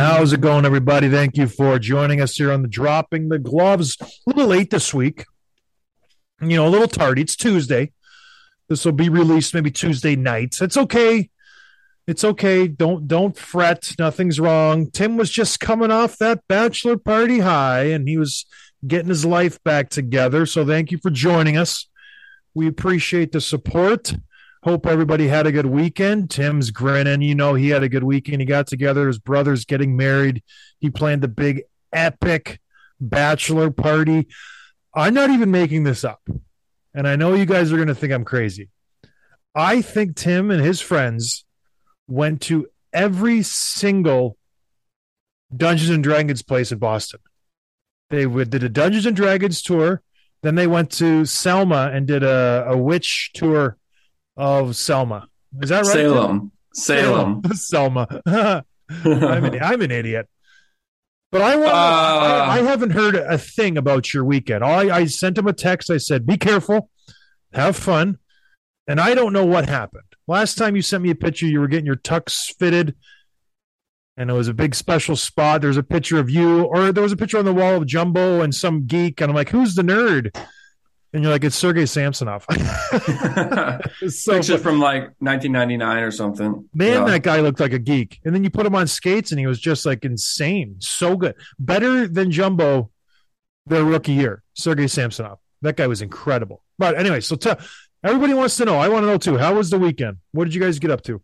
How's it going, everybody? Thank you for joining us here on the Dropping the Gloves. A little late this week. You know, a little tardy. It's Tuesday. This will be released maybe Tuesday night. It's okay. It's okay. Don't don't fret. Nothing's wrong. Tim was just coming off that bachelor party high and he was getting his life back together. So thank you for joining us. We appreciate the support. Hope everybody had a good weekend. Tim's grinning. You know, he had a good weekend. He got together. His brother's getting married. He planned the big, epic bachelor party. I'm not even making this up. And I know you guys are going to think I'm crazy. I think Tim and his friends went to every single Dungeons and Dragons place in Boston. They did a Dungeons and Dragons tour. Then they went to Selma and did a, a witch tour of Selma. Is that right? Tim? Salem. Salem. Selma. I'm, an, I'm an idiot. But I want. Uh, I, I haven't heard a thing about your weekend. I, I sent him a text. I said, "Be careful, have fun," and I don't know what happened. Last time you sent me a picture, you were getting your tux fitted, and it was a big special spot. There's a picture of you, or there was a picture on the wall of Jumbo and some geek, and I'm like, "Who's the nerd?" And you're like, "It's Sergey Samsonov." It's so Picture from like 1999 or something. Man, Yeah. that guy looked like a geek. And then you put him on skates and he was just like insane. So good. Better than Jumbo their rookie year, Sergey Samsonov. That guy was incredible. But anyway, so tell everybody wants to know. I want to know too. How was the weekend? What did you guys get up to?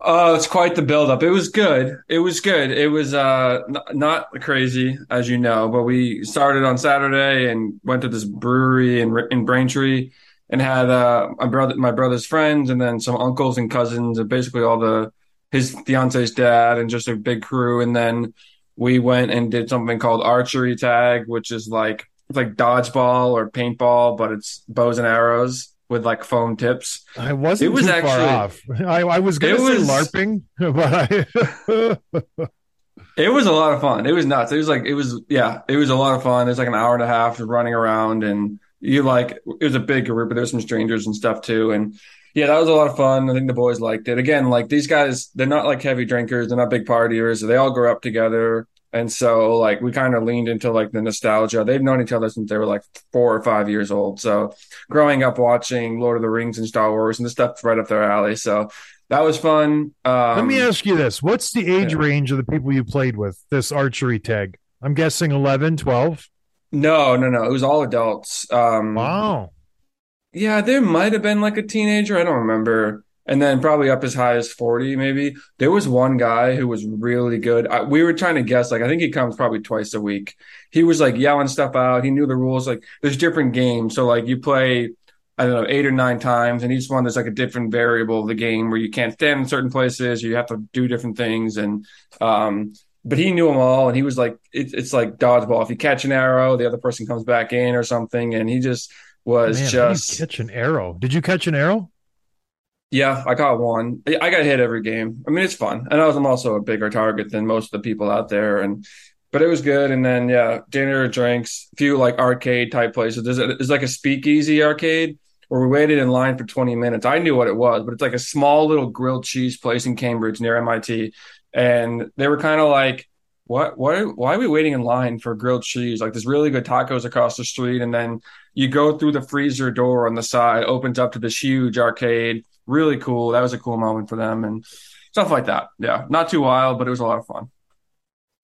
Oh, it's quite the buildup. It was good. It was good. It was uh n- not crazy as you know, but we started on Saturday and went to this brewery in in Braintree and had uh my brother my brother's friends and then some uncles and cousins and basically all the his fiance's dad and just a big crew and then we went and did something called archery tag, which is like it's like dodgeball or paintball, but it's bows and arrows with like foam tips. I wasn't It was too actually- far off. I, I was going to say was- LARPing, but I, It was a lot of fun. It was nuts. It was like it was yeah, it was a lot of fun. It was like an hour and a half of running around and you like it was a big group, but there was some strangers and stuff too. And yeah, that was a lot of fun. I think the boys liked it. Again, like these guys, they're not like heavy drinkers, they're not big partiers. They all grew up together. And so like we kind of leaned into like the nostalgia. They've known each other since they were like four or five years old. So growing up watching Lord of the Rings and Star Wars and the stuff's right up their alley. So that was fun. Um, let me ask you this. What's the age yeah. range of the people you played with this archery tag? I'm guessing 11, 12. No, no, no. It was all adults. Um, Wow. Yeah, there might have been like a teenager. I don't remember. And then probably up as high as 40, maybe. There was one guy who was really good. I, we were trying to guess. Like, I think he comes probably twice a week. He was like yelling stuff out. He knew the rules. Like, there's different games. So, like, you play, I don't know, eight or nine times, and each one there's like a different variable of the game where you can't stand in certain places. You have to do different things. And, um, but he knew them all. And he was like, it, it's like dodgeball. If you catch an arrow, the other person comes back in or something. And he just was Man, how do you just. catch an arrow. Did you catch an arrow? Yeah, I caught one. I got hit every game. I mean, it's fun. And I was, I'm also a bigger target than most of the people out there. And but it was good. And then yeah, dinner, drinks, few like arcade type places. There's, a, there's like a speakeasy arcade where we waited in line for 20 minutes. I knew what it was, but it's like a small little grilled cheese place in Cambridge near MIT, and they were kind of like. What? What? Why are we waiting in line for grilled cheese? Like, there's really good tacos across the street, and then you go through the freezer door on the side, opens up to this huge arcade. Really cool. That was a cool moment for them, and stuff like that. Yeah, not too wild, but it was a lot of fun.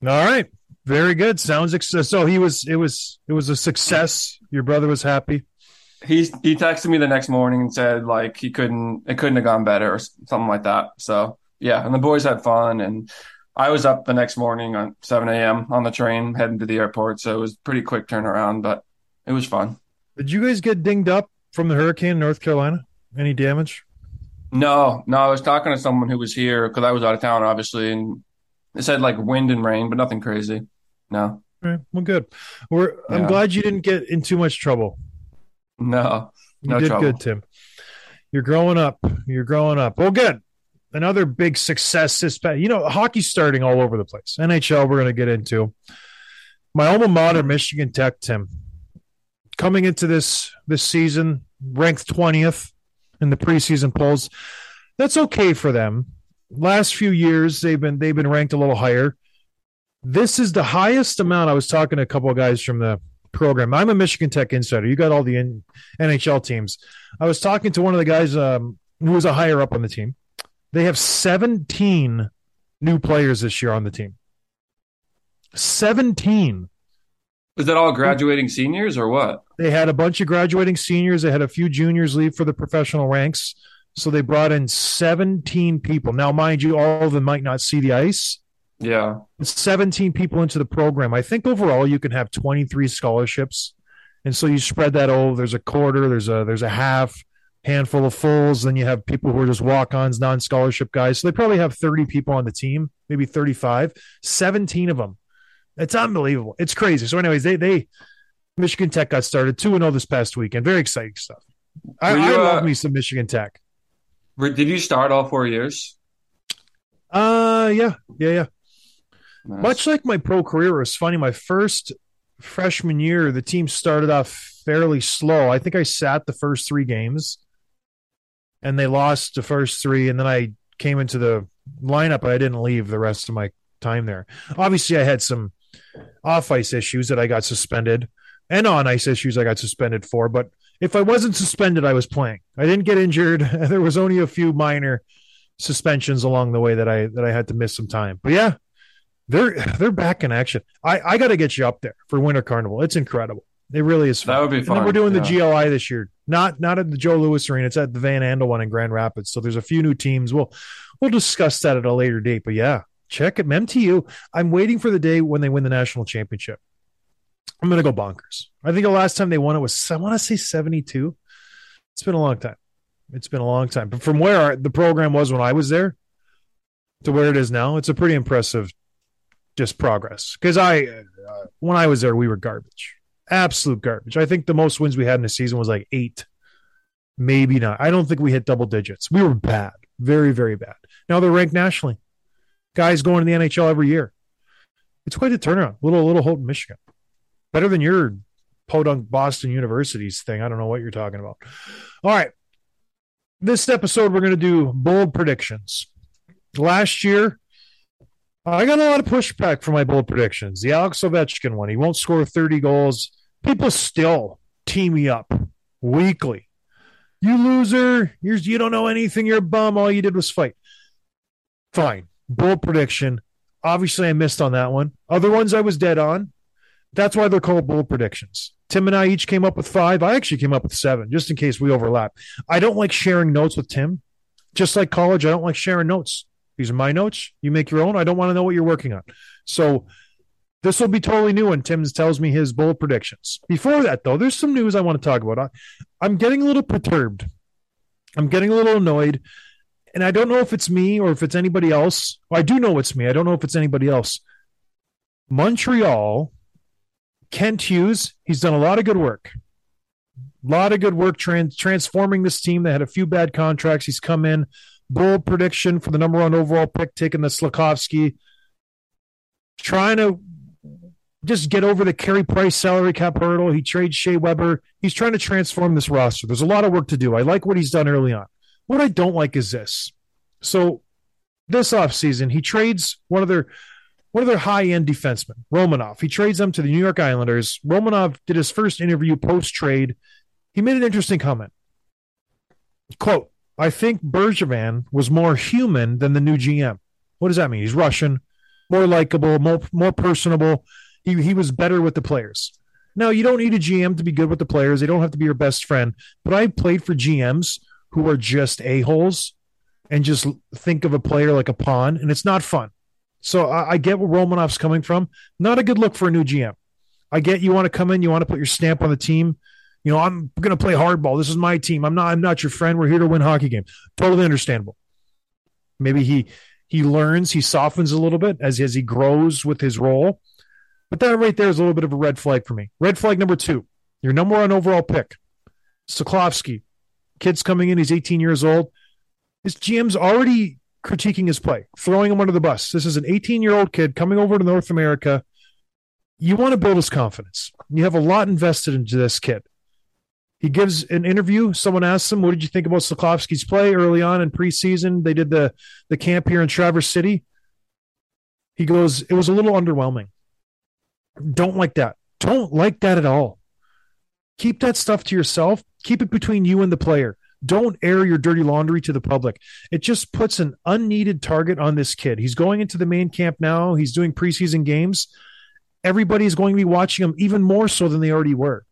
All right. Very good. Sounds ex- so he was it was it was a success. Your brother was happy. He he texted me the next morning and said like he couldn't it couldn't have gone better or something like that. So yeah, and the boys had fun, and I was up the next morning on 7 a.m. on the train heading to the airport, so it was pretty quick turnaround, but it was fun. Did you guys get dinged up from the hurricane in North Carolina? Any damage? No, no, I was talking to someone who was here because I was out of town, obviously, and it said like wind and rain, but nothing crazy. No, All right. Well, good. We're, I'm glad you didn't get in too much trouble. no, You No did trouble. good, Tim. You're growing up. You're growing up. Well, good. Another big success this past. You know, hockey's starting all over the place. NHL, we're going to get into. My alma mater, Michigan Tech, Tim, coming into this this season, ranked twentieth in the preseason polls. That's okay for them. Last few years, they've been they've been ranked a little higher. This is the highest amount. I was talking to a couple of guys from the program. I'm a Michigan Tech insider. You got all the NHL teams. I was talking to one of the guys um, who was a higher up on the team. They have 17 new players this year on the team. 17. is that all graduating seniors or what? They had a bunch of graduating seniors. They had a few juniors leave for the professional ranks. So they brought in 17 people. Now, mind you, all of them might not see the ice. Yeah, 17 people into the program. I think overall you can have 23 scholarships. And so you spread that over. There's a quarter, there's a there's a half, handful of fulls, then you have people who are just walk-ons, non-scholarship guys. So they probably have 30 people on the team, maybe 35, 17 of them. It's unbelievable. It's crazy. So anyways, they they Michigan Tech got started 2 0 this past weekend. Very exciting stuff. I, you, I uh, love me some Michigan Tech. Did you start all four years? Uh yeah, yeah, yeah. Nice. Much like my pro career, it was funny. My first freshman year, the team started off fairly slow. I think I sat the first three games and they lost the first three. And then I came into the lineup, I didn't leave the rest of my time there. Obviously, I had some off ice issues that I got suspended and on ice issues I got suspended for. But if I wasn't suspended, I was playing. I didn't get injured. there was only a few minor suspensions along the way that I that I had to miss some time. But yeah, they're they're back in action. I I got to get you up there for Winter Carnival. It's incredible. It really is fun. That would be And then fun, we're doing yeah. the GLI this year. Not not at the Joe Louis Arena. It's at the Van Andel one in Grand Rapids. So there's a few new teams. We'll we'll discuss that at a later date. But yeah, check it. MTU. I'm waiting for the day when they win the national championship. I'm gonna go bonkers. I think the last time they won it was I want to say 72. It's been a long time. It's been a long time. But from where the program was when I was there to where it is now, it's a pretty impressive just progress. Because I, uh, when I was there, we were garbage, absolute garbage. I think the most wins we had in the season was like eight, maybe not. I don't think we hit double digits. We were bad, very, very bad. Now they're ranked nationally. Guys going to the NHL every year. It's quite a turnaround. Little, little Houghton, Michigan, better than your podunk Boston University's thing. I don't know what you're talking about. All right. This episode, we're going to do bold predictions. Last year, I got a lot of pushback for my bold predictions. The Alex Ovechkin one, he won't score 30 goals. People still team me up weekly. You loser. You're, you don't know anything. You're a bum. All you did was fight. Fine. Bold prediction. Obviously, I missed on that one. Other ones I was dead on. That's why they're called bold predictions. Tim and I each came up with five. I actually came up with seven, just in case we overlap. I don't like sharing notes with Tim. Just like college, I don't like sharing notes. These are my notes. You make your own. I don't want to know what you're working on. So this will be totally new when Tim tells me his bold predictions. Before that, though, there's some news I want to talk about. I, I'm getting a little perturbed. I'm getting a little annoyed. And I don't know if it's me or if it's anybody else. I do know it's me. I don't know if it's anybody else. Montreal, Kent Hughes, he's done a lot of good work. A lot of good work trans- transforming this team. They had a few bad contracts. He's come in. Bold prediction for the number one overall pick, taking the Slafkovsky. Trying to just get over the Carey Price salary cap hurdle. He trades Shea Weber. He's trying to transform this roster. There's a lot of work to do. I like what he's done early on. What I don't like is this. So this offseason, he trades one of their one of their high-end defensemen, Romanov. He trades them to the New York Islanders. Romanov did his first interview post-trade. He made an interesting comment. Quote, I think Bergevin was more human than the new GM. What does that mean? He's Russian, more likable, more more personable. He he was better with the players. Now you don't need a GM to be good with the players. They don't have to be your best friend. But I played for GMs who are just a holes and just think of a player like a pawn, and it's not fun. So I, I get where Romanov's coming from. Not a good look for a new GM. I get you want to come in, you want to put your stamp on the team. You know, I'm going to play hardball. This is my team. I'm not. I'm not your friend. We're here to win hockey games. Totally understandable. Maybe he he learns, he softens a little bit as as he grows with his role. But that right there is a little bit of a red flag for me. Red flag number two: your number one overall pick, Soklovsky. Kid's coming in. He's 18 years old. His GM's already critiquing his play, throwing him under the bus. This is an 18 year old kid coming over to North America. You want to build his confidence. You have a lot invested into this kid. He gives an interview. Someone asks him, "What did you think about Soklovsky's play early on in preseason?" They did the the camp here in Traverse City. He goes, "It was a little underwhelming. Don't like that. Don't like that at all. Keep that stuff to yourself. Keep it between you and the player. Don't air your dirty laundry to the public. It just puts an unneeded target on this kid. He's going into the main camp now. He's doing preseason games. Everybody is going to be watching him even more so than they already were.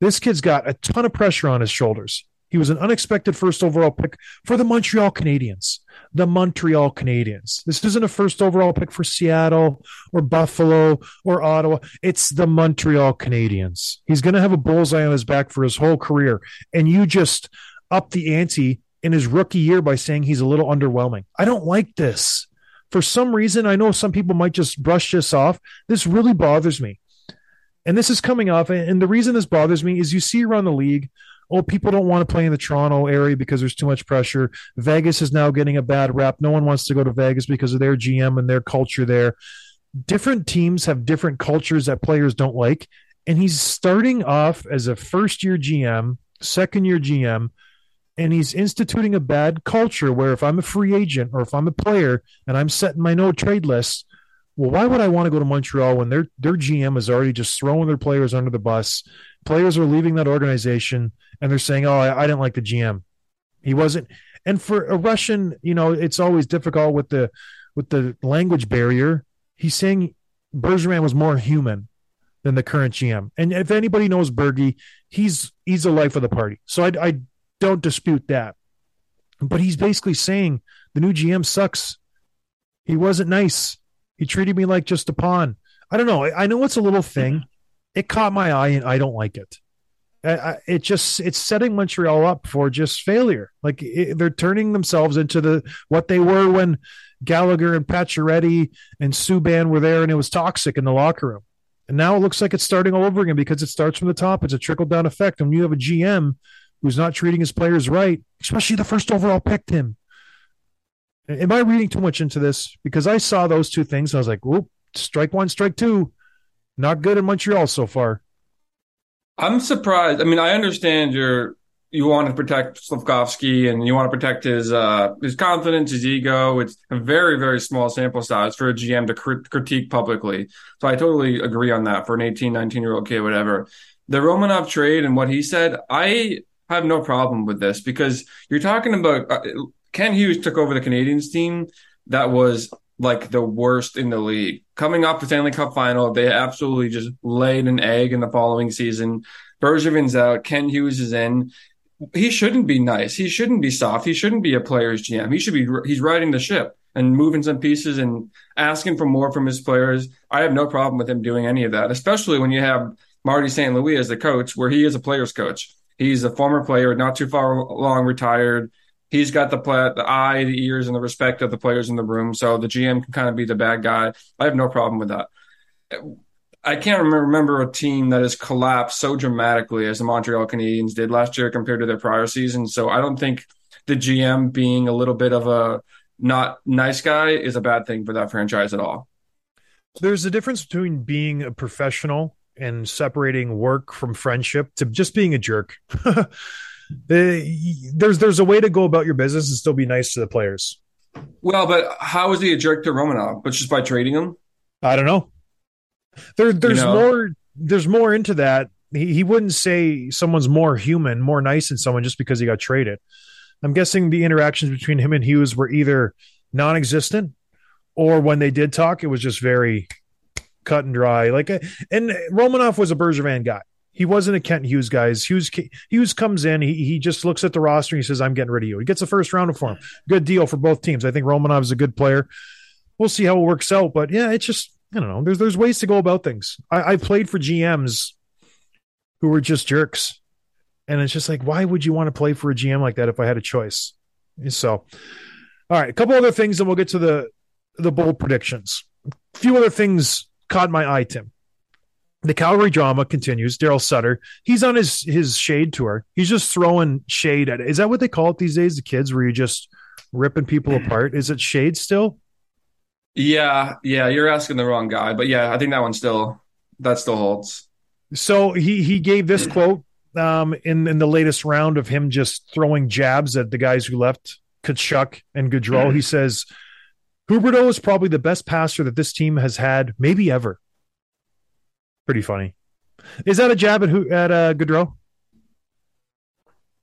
This kid's got a ton of pressure on his shoulders. He was an unexpected first overall pick for the Montreal Canadiens. The Montreal Canadiens. This isn't a first overall pick for Seattle or Buffalo or Ottawa. It's the Montreal Canadiens. He's going to have a bullseye on his back for his whole career. And you just up the ante in his rookie year by saying he's a little underwhelming. I don't like this. For some reason, I know some people might just brush this off. This really bothers me. And this is coming off. And the reason this bothers me is you see around the league, oh, people don't want to play in the Toronto area because there's too much pressure. Vegas is now getting a bad rap. No one wants to go to Vegas because of their GM and their culture there. Different teams have different cultures that players don't like. And he's starting off as a first year GM, second year GM, and he's instituting a bad culture where if I'm a free agent or if I'm a player and I'm setting my no trade list, well, why would I want to go to Montreal when their their GM is already just throwing their players under the bus? Players are leaving that organization and they're saying, "Oh, I, I didn't like the GM. He wasn't." And for a Russian, you know, it's always difficult with the with the language barrier. He's saying Bergevin was more human than the current GM. And if anybody knows Bergie, he's he's the life of the party. So I, I don't dispute that. But he's basically saying the new GM sucks. He wasn't nice. He treated me like just a pawn. I don't know. I, I know it's a little thing. It caught my eye, and I don't like it. I, I, it just it's setting Montreal up for just failure. Like it, they're turning themselves into the what they were when Gallagher and Pacioretty and Subban were there, and it was toxic in the locker room. And now it looks like it's starting all over again because it starts from the top. It's a trickle down effect. And when you have a GM who's not treating his players right, especially the first overall picked him. Am I reading too much into this? Because I saw those two things. I was like, whoop, strike one, strike two. Not good in Montreal so far. I'm surprised. I mean, I understand you're you want to protect Slafkovsky and you want to protect his uh his confidence, his ego. It's a very very small sample size for a GM to crit- critique publicly. So I totally agree on that for an 18, 19 year old kid, whatever. The Romanov trade and what he said, I have no problem with this because you're talking about uh, Kent Hughes took over the Canadiens team that was like the worst in the league. Coming off the Stanley Cup final, they absolutely just laid an egg in the following season. Bergevin's out, Kent Hughes is in. He shouldn't be nice. He shouldn't be soft. He shouldn't be a player's GM. He should be he's riding the ship and moving some pieces and asking for more from his players. I have no problem with him doing any of that, especially when you have Marty St. Louis as the coach, where he is a player's coach. He's a former player, not too far along retired. He's got the play, the eye, the ears, and the respect of the players in the room. So the GM can kind of be the bad guy. I have no problem with that. I can't remember a team that has collapsed so dramatically as the Montreal Canadiens did last year compared to their prior season. So I don't think the GM being a little bit of a not nice guy is a bad thing for that franchise at all. there's a difference between being a professional and separating work from friendship to just being a jerk. The- there's there's a way to go about your business and still be nice to the players. Well, but how is he a jerk to Romanov? But just by trading him? I don't know. There there's know? more there's more into that. He he wouldn't say someone's more human, more nice than someone just because he got traded. I'm guessing the interactions between him and Hughes were either non-existent or when they did talk, it was just very cut and dry. Like, uh, and Romanov was a Bergevin guy. He wasn't a Kent Hughes guy. Hughes Hughes comes in. He he just looks at the roster. and He says, "I'm getting rid of you." He gets a first rounder for him. Good deal for both teams. I think Romanov is a good player. We'll see how it works out. But yeah, it's just I don't know. There's there's ways to go about things. I, I played for GMs who were just jerks, and it's just like, why would you want to play for a GM like that if I had a choice? So, all right, a couple other things, and we'll get to the the bold predictions. A few other things caught my eye, Tim. The Calgary drama continues. Daryl Sutter, he's on his his shade tour. He's just throwing shade at it. Is that what they call it these days? The kids, where you just ripping people apart. Is it shade still? Yeah, yeah, you're asking the wrong guy. But yeah, I think that one still that still holds. So he he gave this quote um, in in the latest round of him just throwing jabs at the guys who left Tkachuk and Gaudreau. He says Huberdeau is probably the best passer that this team has had, maybe ever. Pretty funny. Is that a jab at who at uh, Gaudreau?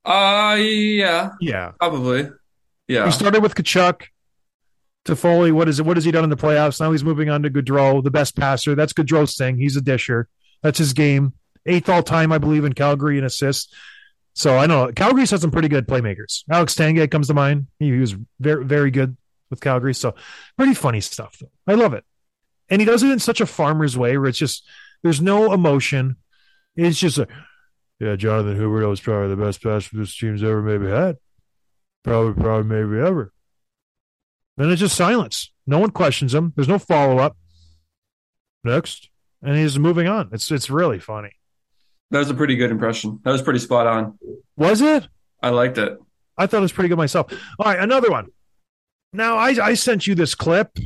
Uh yeah, Yeah. probably. Yeah. He started with Tkachuk. to Foley. what is it? What has he done in the playoffs? Now he's moving on to Gaudreau, the best passer. That's Gaudreau's thing. He's a disher. That's his game. Eighth all time, I believe, in Calgary in assists. So I know Calgary's had some pretty good playmakers. Alex Tanguay comes to mind. He, he was very, very good with Calgary. So pretty funny stuff, though. I love it. And he does it in such a farmer's way where it's just, there's no emotion. It's just a, yeah, Jonathan Hubert is probably the best passer this team's ever maybe had. Probably, probably, maybe ever. Then it's just silence. No one questions him. There's no follow up. Next, and he's moving on. It's it's really funny. That was a pretty good impression. That was pretty spot on. Was it? I liked it. I thought it was pretty good myself. All right, another one. Now I I sent you this clip.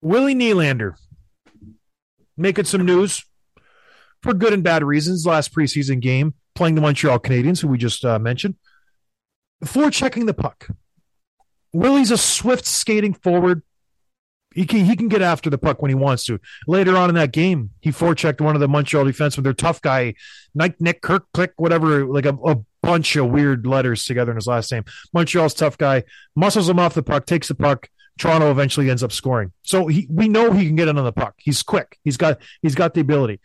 Willie Nylander making some news for good and bad reasons. Last preseason game, playing the Montreal Canadiens, who we just uh, mentioned, for checking the puck. Willie's a swift skating forward. He can he can get after the puck when he wants to. Later on in that game, he forechecked one of the Montreal defensemen, their tough guy, Nick Nick Kirk Click, whatever, like a, a bunch of weird letters together in his last name. Montreal's tough guy muscles him off the puck, takes the puck. Toronto eventually ends up scoring. So he, we know he can get in on the puck. He's quick. He's got he's got the ability.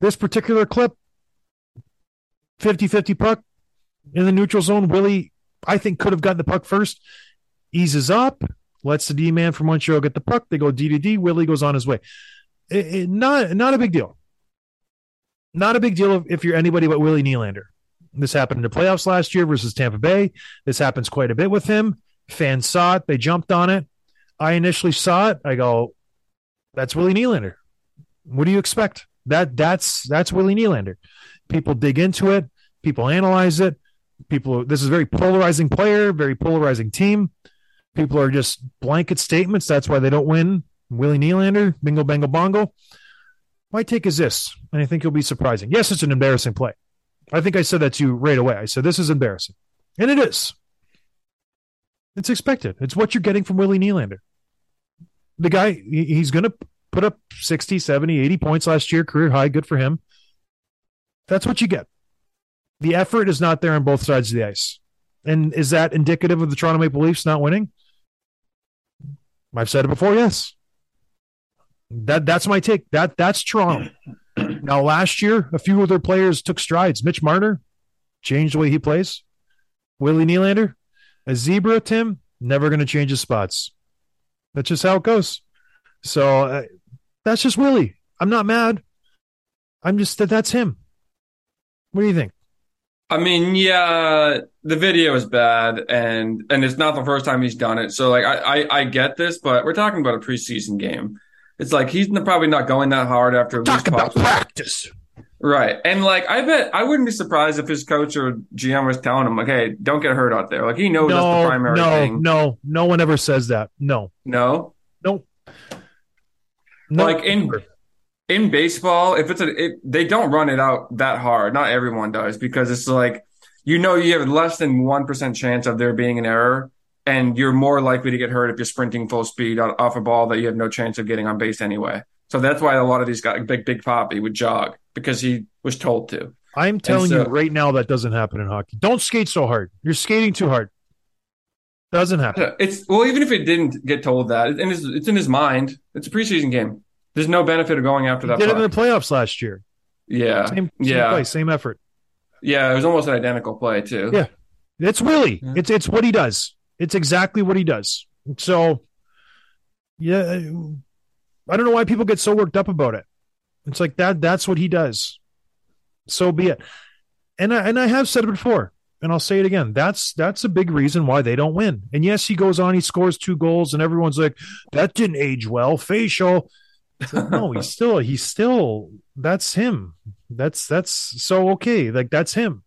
This particular clip, 50-50 puck in the neutral zone. Willie, I think, could have gotten the puck first. Eases up, lets the D man from Montreal get the puck. They go D to D. Willie goes on his way. It- it- not not a big deal. Not a big deal if, you're anybody but Willie Nylander. This happened in the playoffs last year versus Tampa Bay. This happens quite a bit with him. Fans saw it. They jumped on it. I initially saw it. I go, that's Willie Nylander. What do you expect? That that's that's Willie Nylander. People dig into it. People analyze it. People. This is a very polarizing player. Very polarizing team. People are just blanket statements. That's why they don't win. Willie Nylander, bingo, bango, bongo. My take is this, and I think you'll be surprising. Yes, it's an embarrassing play. I think I said that to you right away. I said this is embarrassing, and it is. It's expected. It's what you're getting from Willie Nylander. The guy, he's going to put up 60, 70, 80 points last year, career high. Good for him. That's what you get. The effort is not there on both sides of the ice. And is that indicative of the Toronto Maple Leafs not winning? I've said it before, yes. That that's my take. That that's Toronto. now last year, a few of their players took strides. Mitch Marner changed the way he plays. Willie Nylander, a zebra, Tim, never going to change his spots. That's just how it goes. So uh, that's just Willie. I'm not mad. I'm just that that's him. What do you think? I mean, yeah, the video is bad, and and it's not the first time he's done it. So like, I I, I get this, but we're talking about a preseason game. It's like he's probably not going that hard after a Talk about puck. practice. Right? And like, I bet I wouldn't be surprised if his coach or GM was telling him, like, "Hey, don't get hurt out there." Like he knows no, that's the primary no, thing. no, no one ever says that. No, No, no, No, Like in in baseball, if it's a it, they don't run it out that hard. Not everyone does because it's like you know you have less than one percent chance of there being an error, and you're more likely to get hurt if you're sprinting full speed off a ball that you have no chance of getting on base anyway. So that's why a lot of these guys, big big Papi, would jog because he was told to. I'm telling so- you right now that doesn't happen in hockey. Don't skate so hard. You're skating too hard. Doesn't happen. It's well, even if it didn't get told that, it's in his, it's in his mind. It's a preseason game. There's no benefit of going after He that. did it in the playoffs last year. yeah, Same, same yeah, play, same effort. yeah. It was almost an identical play too. Yeah. It's Willie. Yeah. It's it's what he does. It's exactly what he does. So, yeah, I don't know why people get so worked up about it. It's like that. That's what he does. So be it. And I and I have said it before, and I'll say it again. That's that's a big reason why they don't win. And yes, he goes on. He scores two goals, and everyone's like, "That didn't age well." Facial. No, he's still he's still that's him. That's that's so okay. Like that's him.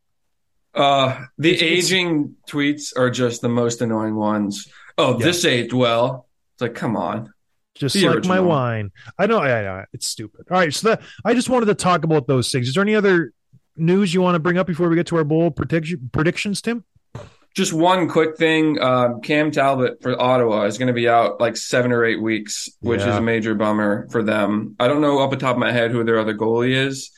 Uh, the It's- it's- aging tweets are just the most annoying ones. Oh, Yeah. this aged well. It's like, come on. Just The like my wine. I know, I know, it's stupid. All right, so that I just wanted to talk about those things. Is there any other news you want to bring up before we get to our bowl prediction, predictions, Tim? Just one quick thing. Um, Cam Talbot for Ottawa is going to be out like seven or eight weeks, which is a major bummer for them. I don't know off the top of my head who their other goalie is.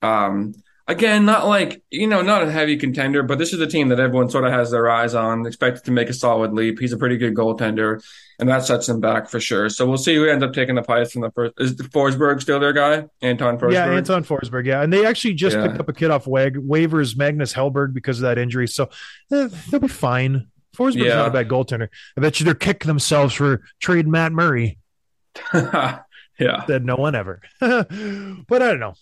Um, again, not like, you know, not a heavy contender, but this is a team that everyone sort of has their eyes on, expected to make a solid leap. He's a pretty good goaltender, and that sets them back for sure. So we'll see who ends up taking the Pirates from the first. Is Forsberg still their guy? Anton Forsberg? Yeah, Anton Forsberg. Yeah, and they actually just Yeah. picked up a kid off wag- waivers, Magnus Hellberg, because of that injury. So eh, they'll be fine. Forsberg's Yeah. not a bad goaltender. I bet you they're kicking themselves for trading Matt Murray. yeah. Said no one ever. but I don't know.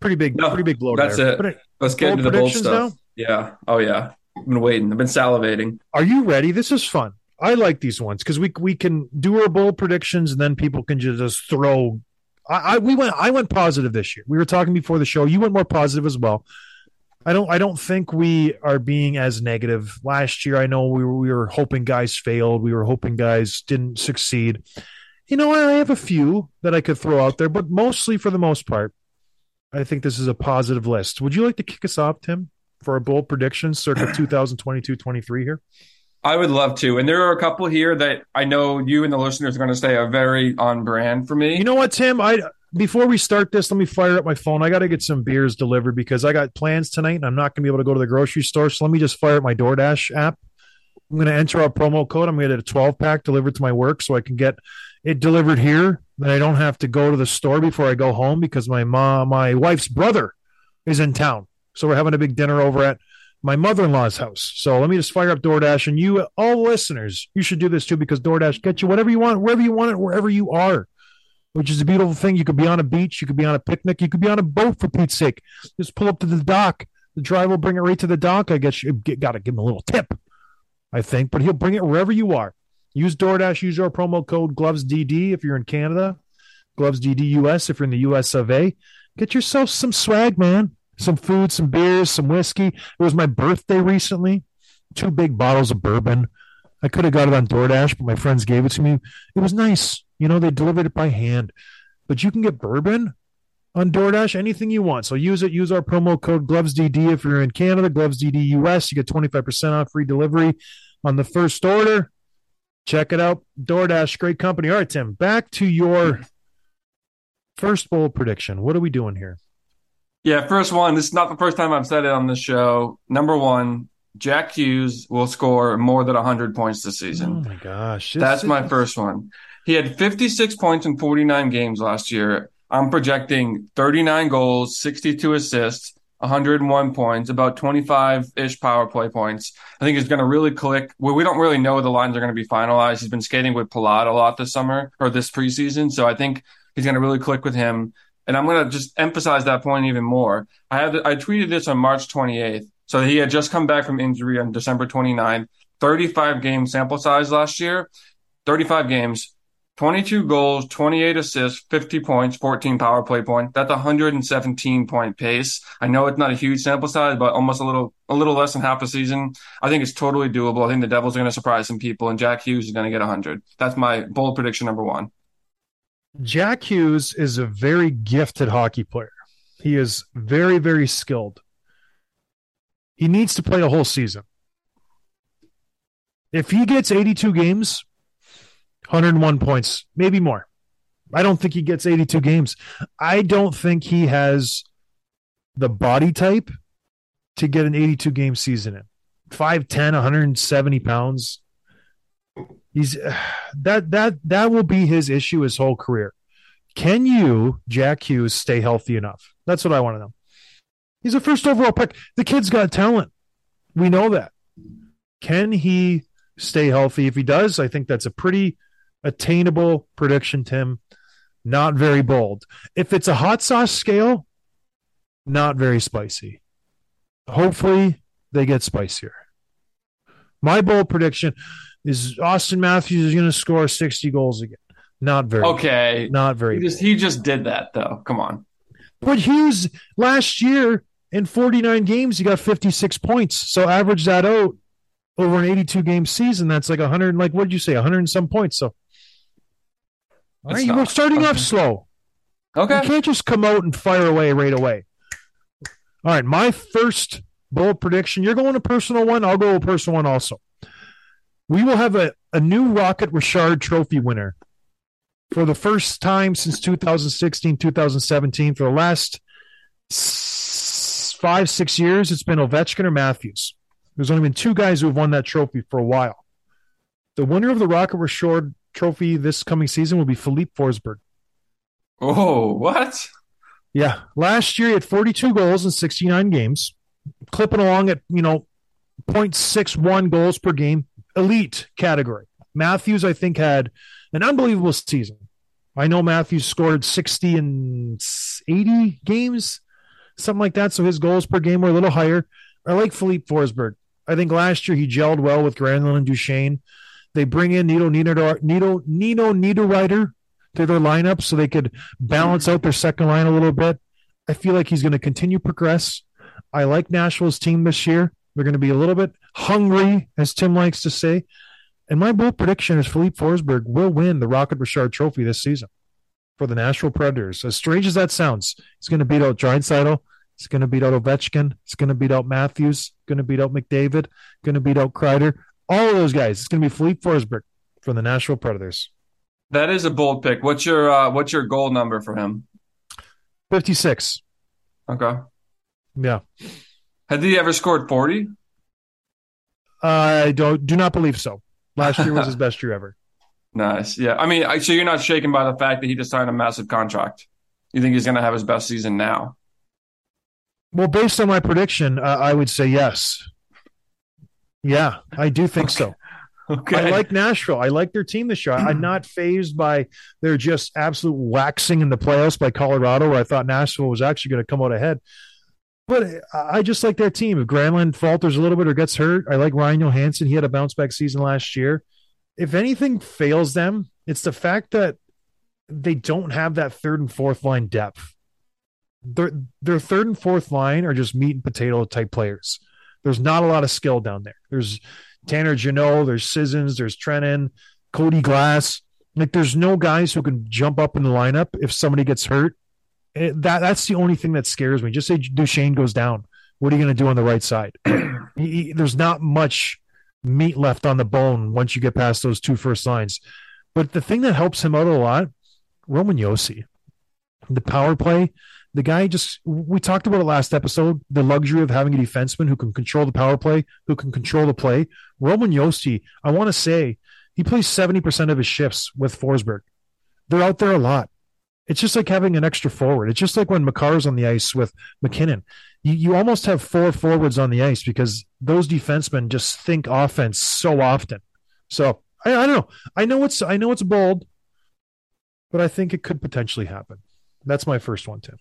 Pretty big, No, pretty big blow that's there. it. But Let's get into the bold stuff. Yeah. Oh, yeah. I've been waiting. I've been salivating. Are you ready? This is fun. I like these ones because we we can do our bold predictions and then people can just throw. I, I we went I went positive this year. We were talking before the show. You went more positive as well. I don't I don't think we are being as negative. Last year, I know we were we were hoping guys failed. We were hoping guys didn't succeed. You know, I have a few that I could throw out there, but mostly for the most part, I think this is a positive list. Would you like to kick us off, Tim, for our bold predictions circa 2022-23 here? I would love to. And there are a couple here that I know you and the listeners are going to say are very on brand for me. You know what, Tim? I before we start this, let me fire up my phone. I got to get some beers delivered because I got plans tonight, and I'm not going to be able to go to the grocery store. So let me just fire up my DoorDash app. I'm going to enter our promo code. I'm going to get a 12 pack delivered to my work, so I can get it delivered here. Then I don't have to go to the store before I go home because my mom, my wife's brother, is in town. So we're having a big dinner over at my mother-in-law's house. So let me just fire up DoorDash, and you, all listeners, you should do this too because DoorDash gets you whatever you want, wherever you want it, wherever you are which is a beautiful thing. You could be on a beach, you could be on a picnic, you could be on a boat for Pete's sake. Just pull up to the dock. The driver will bring it right to the dock. I guess you got to give him a little tip, I think, but he'll bring it wherever you are. Use DoorDash. Use our promo code GlovesDD if you're in Canada, GlovesDD US if you're in the US of A. Get yourself some swag, man. Some food, some beers, some whiskey. It was my birthday recently. Two big bottles of bourbon. I could have got it on DoorDash, but my friends gave it to me. It was nice. You know, they delivered it by hand. But you can get bourbon on DoorDash, anything you want. So use it. Use our promo code GlovesDD if you're in Canada, GlovesDD US. You get 25% off free delivery on the first order. Check it out. DoorDash, great company. All right, Tim, back to your first bowl prediction. What are we doing here? Yeah, first one. This is not the first time I've said it on the show. Number one, Jack Hughes will score more than 100 points this season. Oh my gosh. That's It's- my first one. He had 56 points in 49 games last year. I'm projecting 39 goals, 62 assists, 101 points, about 25 ish power play points. I think he's going to really click. Well, we don't really know the lines are going to be finalized. He's been skating with Palat a lot this summer or this preseason. So I think he's going to really click with him. And I'm going to just emphasize that point even more. I had I tweeted this on March 28th. So he had just come back from injury on December 29th. 35 game sample size last year. 35 games, 22 goals, 28 assists, 50 points, 14 power play points. That's a 117 point pace. I know it's not a huge sample size, but almost a little, a little less than half a season. I think it's totally doable. I think the Devils are going to surprise some people and Jack Hughes is going to get 100. That's my bold prediction number one. Jack Hughes is a very gifted hockey player. He is very, very skilled. He needs to play a whole season. If he gets 82 games, 101 points, maybe more. I don't think he gets 82 games. I don't think he has the body type to get an 82 game season in. 5'10, 170 pounds. He's that that that will be his issue his whole career. Can you, Jack Hughes, stay healthy enough? That's what I want to know. He's a first overall pick. The kid's got talent. We know that. Can he stay healthy? If he does, I think that's a pretty attainable prediction, Tim. Not very bold. If it's a hot sauce scale, not very spicy. Hopefully, they get spicier. My bold prediction is Auston Matthews is going to score 60 goals again. Not very. Okay. Not very. He just he just did that though. Come on. But Hughes last year in 49 games, he got 56 points. So average that out over an 82 game season. That's like 100, like what did you say, 100 and some points. So, all right, we're starting off slow. okay. You can't just come out and fire away right away. All right, my first bold prediction. You're going a personal one. I'll go a personal one also. We will have a, a new Rocket Richard Trophy winner for the first time since 2016, 2017. For the last five, six years, it's been Ovechkin or Matthews. There's only been two guys who have won that trophy for a while. The winner of the Rocket Richard Trophy this coming season will be Filip Forsberg. Oh, what? Yeah. Last year he had 42 goals in 69 games, clipping along at, you know, 0.61 goals per game, elite category. Matthews, I think, had an unbelievable season. I know Matthews scored 60 and 80 games, something like that. So his goals per game were a little higher. I like Filip Forsberg. I think last year he gelled well with Granlund and Duchene. They bring in Nino Nieder, Nino, Nino Niederreiter to their lineup so they could balance out their second line a little bit. I feel like he's going to continue progress. I like Nashville's team this year. They're going to be a little bit hungry, as Tim likes to say. And my bold prediction is Filip Forsberg will win the Rocket Richard Trophy this season for the Nashville Predators. As strange as that sounds, he's going to beat out Draisaitl. He's going to beat out Ovechkin. He's going to beat out Matthews. Going to beat out McDavid. Going to beat out Kreider. All of those guys. It's going to be Filip Forsberg from the Nashville Predators. That is a bold pick. What's your uh what's your goal number for him? 56. Okay. Yeah. Had he ever scored 40? I don't do not believe so. Last year was his best year ever. Nice. Yeah. I mean, I- so you're not shaken by the fact that he just signed a massive contract. You think he's going to have his best season now? Well, based on my prediction, uh, I would say yes. Yeah, I do think so. Okay. I like Nashville. I like their team this year. I'm not phased by their just absolute waxing in the playoffs by Colorado, where I thought Nashville was actually going to come out ahead. But I I just like their team. If Granlund falters a little bit or gets hurt, I like Ryan Johansen. He had a bounce back season last year. If anything fails them, it's the fact that they don't have that third and fourth line depth. Their their third and fourth line are just meat and potato type players. There's not a lot of skill down there. There's Tanner Jeannot, there's Sissons, there's Trenin, Cody Glass. Like there's no guys who can jump up in the lineup if somebody gets hurt. It- that that's the only thing that scares me. Just say Duchene goes down. What are you going to do on the right side? He- there's not much meat left on the bone once you get past those two first lines. But the thing that helps him out a lot, Roman Josi, the power play, the guy just we talked about it last episode, the luxury of having a defenseman who can control the power play, who can control the play. Roman Josi, I want to say he plays 70% of his shifts with Forsberg. They're out there a lot. It's just like having an extra forward. It's just like when Makar's on the ice with MacKinnon. You, you almost have four forwards on the ice because those defensemen just think offense so often. So I, I don't know. I know it's I know it's bold, but I think it could potentially happen. That's my first one, Tim.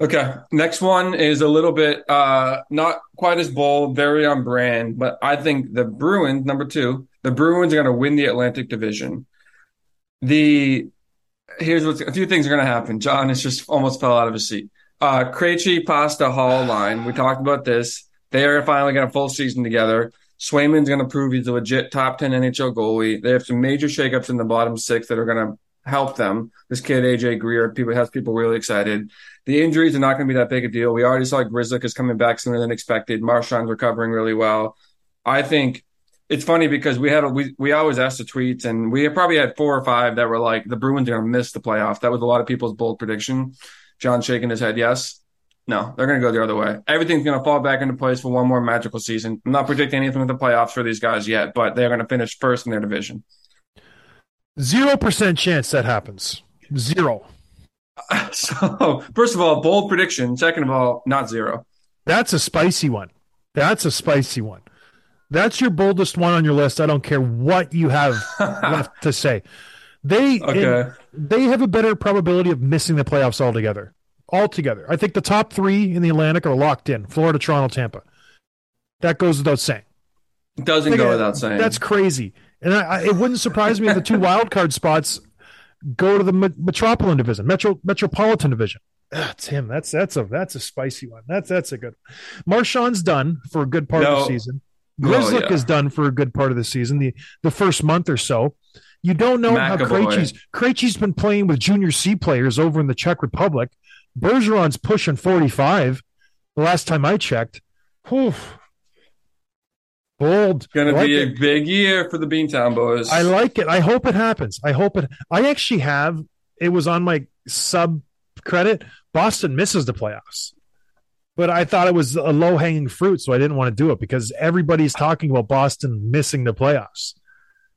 Okay. Next one is a little bit uh not quite as bold, very on brand, but I think the Bruins, number two, the Bruins are going to win the Atlantic Division. The here's what's a few things are going to happen. John has just almost fell out of his seat. Uh Krejci, Pasta, Hall line. We talked about this. They are finally going a full season together. Swayman's going to prove he's a legit top 10 NHL goalie. They have some major shakeups in the bottom six that are going to help them. This kid AJ Greer, people has people really excited. The injuries are not going to be that big a deal. We already saw Grzelcyk is coming back sooner than expected. Marchand's recovering really well. I think it's funny because we had a, we we always ask the tweets, and we probably had four or five that were like the Bruins are going to miss the playoffs. That was a lot of people's bold prediction. John shaking his head, yes. No, they're going to go the other way. Everything's going to fall back into place for one more magical season. I'm not predicting anything with the playoffs for these guys yet, but they're going to finish first in their division. Zero percent chance that happens. Zero. So, first of all, bold prediction. Second of all, not zero. That's a spicy one. That's a spicy one. That's your boldest one on your list. I don't care what you have left to say. They Okay. they have a better probability of missing the playoffs altogether. Altogether. I think the top three in the Atlantic are locked in. Florida, Toronto, Tampa. That goes without saying. Doesn't go without saying. That's crazy. And I, it wouldn't surprise me if the two wild card spots go to the Me- Metropolitan division, Metro Metropolitan division. Ah, Tim, that's that's a that's a spicy one. That's that's a good. Marchand's done for a good part of the No. season. Oh, yeah. is done for a good part of the season. The the first month or so. You don't know how McAvoy. Krejci's Krejci's been playing with junior C players over in the Czech Republic. Bergeron's pushing forty five. The last time I checked. Whew. Bold. Going to like be it. a big year for the Beantown boys. I like it. I hope it happens. I hope it. I actually have. It was on my sub credit. Boston misses the playoffs, but I thought it was a low hanging fruit, so I didn't want to do it because everybody's talking about Boston missing the playoffs.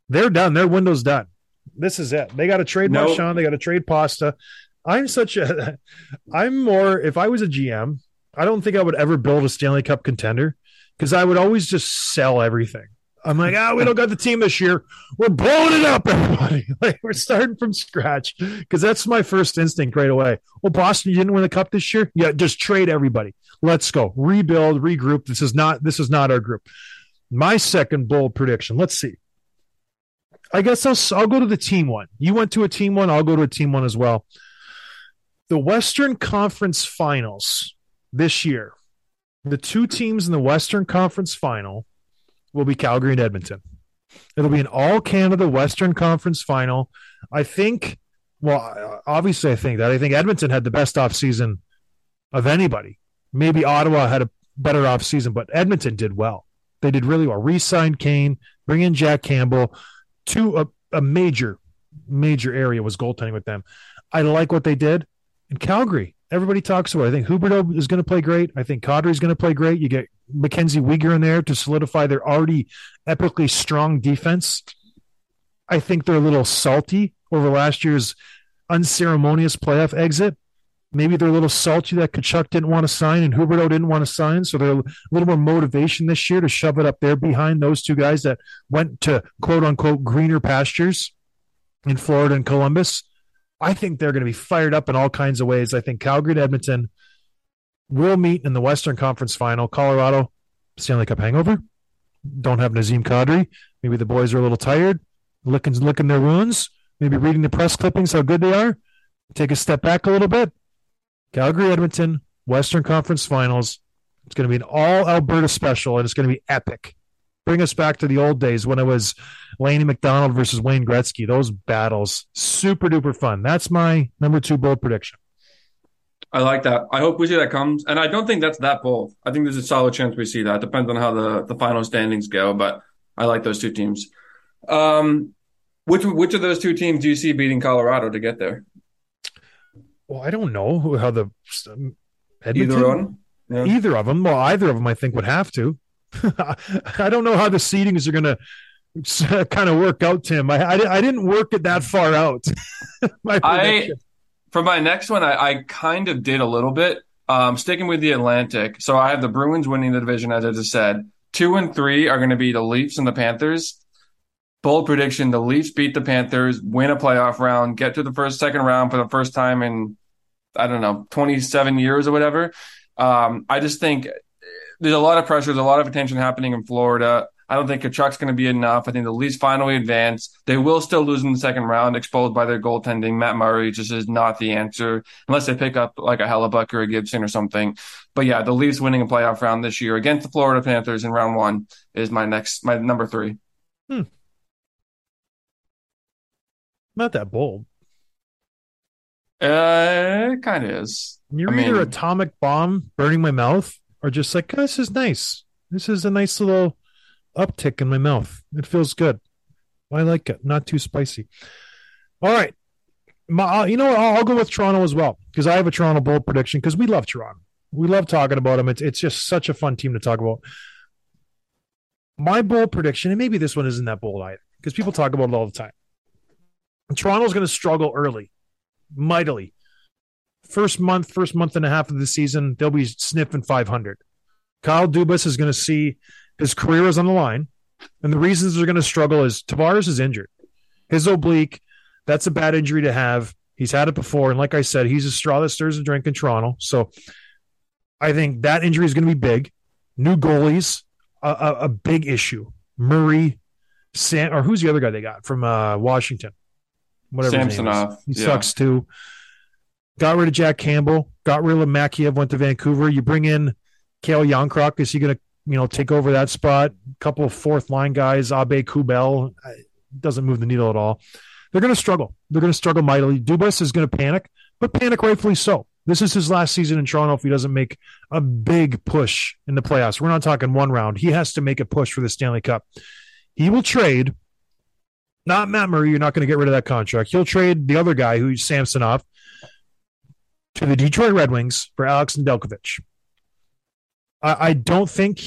They're done. Their window's done. This is it. They got to trade Nope. Marchand. They got to trade Pasta. I'm such a. I'm more. If I was a GM, I don't think I would ever build a Stanley Cup contender because I would always just sell everything. I'm like, ah, we don't got the team this year. We're blowing it up, everybody. Like we're starting from scratch because that's my first instinct right away. Well, Boston, you didn't win the cup this year. Yeah, just trade everybody. Let's go rebuild, regroup. This is not this is not our group. My second bold prediction. Let's see. I guess I'll I'll go to the team one. You went to a team one. I'll go to a team one as well. The Western Conference Finals this year. The two teams in the Western Conference Final will be Calgary and Edmonton. It'll be an all Canada Western Conference final. I think, well, obviously, I think that. I think Edmonton had the best offseason of anybody. Maybe Ottawa had a better offseason, but Edmonton did well. They did really well. Re signed Kane, bring in Jack Campbell. Two, a, a major, major area was goaltending with them. I like what they did. In Calgary, everybody talks about. I think Huberdeau is going to play great. I think Kadri is going to play great. You get Mackenzie Weegar in there to solidify their already epically strong defense. I think they're a little salty over last year's unceremonious playoff exit. Maybe they're a little salty that Tkachuk didn't want to sign and Huberdeau didn't want to sign. So they're a little more motivation this year to shove it up there behind those two guys that went to quote unquote greener pastures in Florida and Columbus. I think they're going to be fired up in all kinds of ways. I think Calgary and Edmonton will meet in the Western Conference final. Colorado, Stanley Cup hangover. Don't have Nazem Kadri. Maybe the boys are a little tired, looking licking their wounds, maybe reading the press clippings, how good they are. Take a step back a little bit. Calgary, Edmonton, Western Conference finals. It's going to be an all Alberta special, and it's going to be epic. Bring us back to the old days when it was Lanny McDonald versus Wayne Gretzky. Those battles, super duper fun. That's my number two bold prediction. I like that. I hope we see that comes. And I don't think that's that bold. I think there's a solid chance we see that. Depends on how the, the final standings go, but I like those two teams. Um, which which of those two teams do you see beating Colorado to get there? Well, I don't know who- how the um, Edmonton, Either one? Yeah. either of them. Well, either of them, I think, would have to. I don't know how the seedings are going to kind of work out, Tim. I, I, I didn't work it that far out. My I for my next one, I, I kind of did a little bit. Um, sticking with the Atlantic. So I have the Bruins winning the division, as I just said. Two and three are going to be the Leafs and the Panthers. Bold prediction: the Leafs beat the Panthers, win a playoff round, get to the first second round for the first time in I don't know twenty seven years or whatever. Um, I just think there's a lot of pressure, there's a lot of attention happening in Florida. I don't think Tkachuk's going to be enough. I think the Leafs finally advance. They will still lose in the second round, exposed by their goaltending. Matt Murray just is not the answer unless they pick up like a Hellebuyck or a Gibson or something. But yeah, the Leafs winning a playoff round this year against the Florida Panthers in round one is my next, my number three. Not that bold. Uh, it kind of is. You're I either mean- atomic bomb burning my mouth or just like, "Oh, this is nice. This is a nice little uptick in my mouth. It feels good. I like it. Not too spicy. All right. My, uh, you know? I'll, I'll go with Toronto as well because I have a Toronto bold prediction because we love Toronto. We love talking about them. It's, it's just such a fun team to talk about. My bold prediction, and maybe this one isn't that bold either because people talk about it all the time. Toronto's going to struggle early, mightily first month, first month and a half of the season, they'll be sniffing 500. Kyle Dubas is going to see his career is on the line. And the reasons they're going to struggle is Tavares is injured. His oblique, that's a bad injury to have. He's had it before. And like I said, he's a straw that stirs the drink in Toronto. So I think that injury is going to be big. New goalies, a, a, a big issue. Murray, Sam, or who's the other guy they got from uh, Washington? Whatever. his name is. Samsonov, He yeah. sucks too. Got rid of Jack Campbell. Got rid of Mikheyev. Went to Vancouver. You bring in Calle Järnkrok. Is he going to, you know, take over that spot? A couple of fourth line guys. Aubé-Kubel doesn't move the needle at all. They're going to struggle. They're going to struggle mightily. Dubas is going to panic, but panic rightfully so. This is his last season in Toronto. If he doesn't make a big push in the playoffs, we're not talking one round. He has to make a push for the Stanley Cup. He will trade. Not Matt Murray. You're not going to get rid of that contract. He'll trade the other guy, who's Samsonov, to the Detroit Red Wings for Alex Nedeljkovic. I, I don't think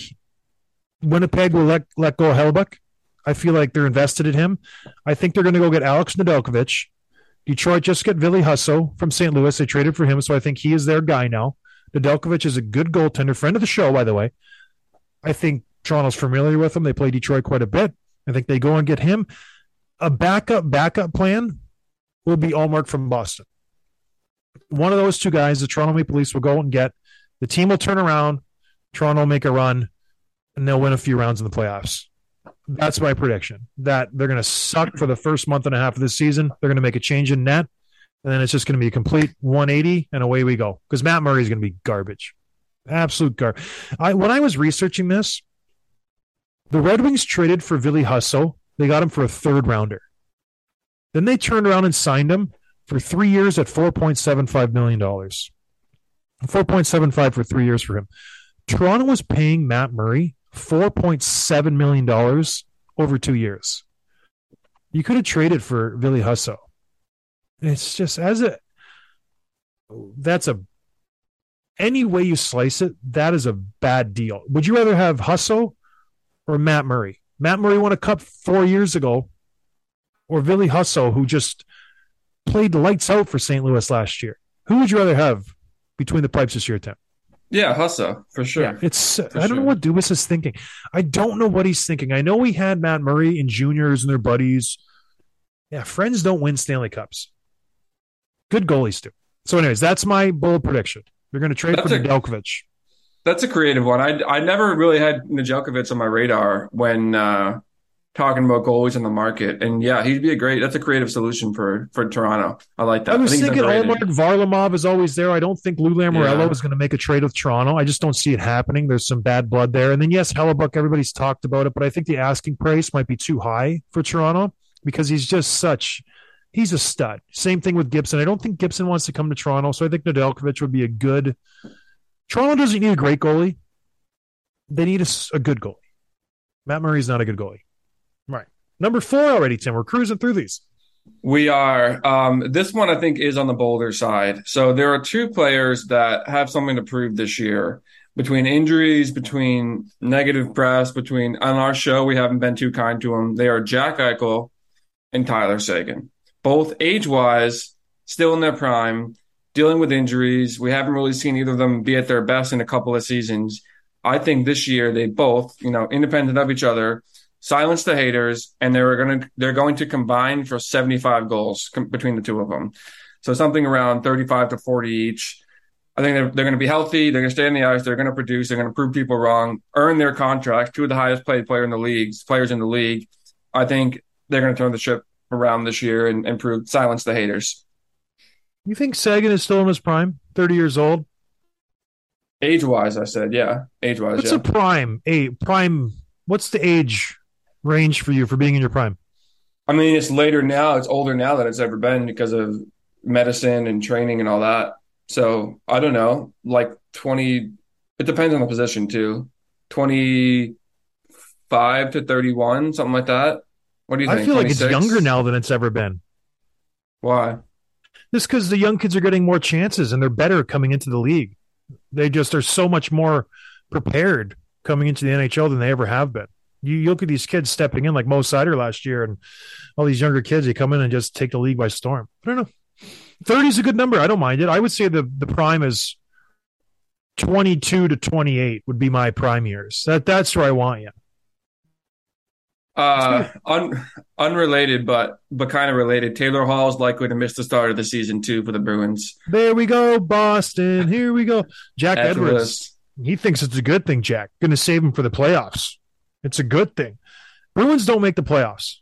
Winnipeg will let let go of Hellebuyck. I feel like they're invested in him. I think they're going to go get Alex Nedeljkovic. Detroit just got Billy Husso from St. Louis. They traded for him, so I think he is their guy now. Nedeljkovic is a good goaltender, friend of the show, by the way. I think Toronto's familiar with him. They play Detroit quite a bit. I think they go and get him. A backup backup plan will be Ullmark from Boston. One of those two guys, the Toronto Maple Leafs will go and get. The team will turn around. Toronto will make a run, and they'll win a few rounds in the playoffs. That's my prediction. That they're going to suck for the first month and a half of the season. They're going to make a change in net, and then it's just going to be a complete 180, and away we go. Because Matt Murray is going to be garbage, absolute garbage. I when I was researching this, the Red Wings traded for Billy Husso. They got him for a third rounder. Then they turned around and signed him for three years at $4.75 million. 4.75 for three years for him. Toronto was paying Matt Murray $4.7 million over two years. You could have traded for Billy Husso. It's just as a that's a any way you slice it, that is a bad deal. Would you rather have Husso or Matt Murray? Matt Murray won a cup four years ago, or Billy Husso, who just played the lights out for St. Louis last year. Who would you rather have between the pipes this year, Tim? Yeah, Husso for sure. Yeah, it's I don't sure. know what Dubas is thinking. I don't know what he's thinking. I know he had Matt Murray and juniors and their buddies. Yeah, friends don't win Stanley Cups. Good goalies do. So, anyways, that's my bold prediction. They're going to trade That's for a- Nedeljkovic. That's a creative one. I I never really had Nedeljkovic on my radar when uh, talking about goalies in the market, and yeah, he'd be a great. That's a creative solution for for Toronto. I like that. I was think thinking. Ullmark Varlamov is always there. I don't think Lou Lamoriello Yeah. is going to make a trade with Toronto. I just don't see it happening. There's some bad blood there. And then, yes, Hellebuyck, everybody's talked about it, but I think the asking price might be too high for Toronto because he's just such, he's a stud. Same thing with Gibson. I don't think Gibson wants to come to Toronto, so I think Nedeljkovic would be a good. Toronto doesn't need a great goalie. They need a good goalie. Matt Murray's not a good goalie. Number four already, Tim. We're cruising through these. We are. Um, this one, I think, is on the bolder side. So there are two players that have something to prove this year. Between injuries, between negative press, between on our show, we haven't been too kind to them. They are Jack Eichel and Tyler Seguin. Both age wise, still in their prime, dealing with injuries. We haven't really seen either of them be at their best in a couple of seasons. I think this year they both, you know, independent of each other, silence the haters, and they're going to they're going to combine for 75 goals com- between the two of them. So something around 35 to 40 each. I think they're, they're going to be healthy. They're going to stay on the ice. They're going to produce. They're going to prove people wrong. Earn their contracts. Two of the highest paid player in the leagues, players in the league. I think they're going to turn the ship around this year and, and prove silence the haters. You think Seguin is still in his prime? 30 years old? Age wise, I said, yeah. Age wise, What's yeah. a prime? A prime. What's the age range for you for being in your prime? I mean, it's later now. It's older now than it's ever been because of medicine and training and all that. So I don't know, like 20, it depends on the position too. 25 to 31, something like that. What do you think? I feel like it's younger now than it's ever been. Why? Just because the young kids are getting more chances and they're better coming into the league. They just are so much more prepared coming into the NHL than they ever have been. You, you look at these kids stepping in like Mo Seider last year and all these younger kids, they come in and just take the league by storm. I don't know. 30 is a good number. I don't mind it. I would say the, the prime is 22 to 28 would be my prime years. That That's where I want you. Uh, un, unrelated, but but kind of related. Taylor Hall is likely to miss the start of the season too for the Bruins. There we go, Boston. Here we go. Jack Add to the Edwards. He thinks it's a good thing, Jack. Going to save him for the playoffs. It's a good thing. Bruins don't make the playoffs.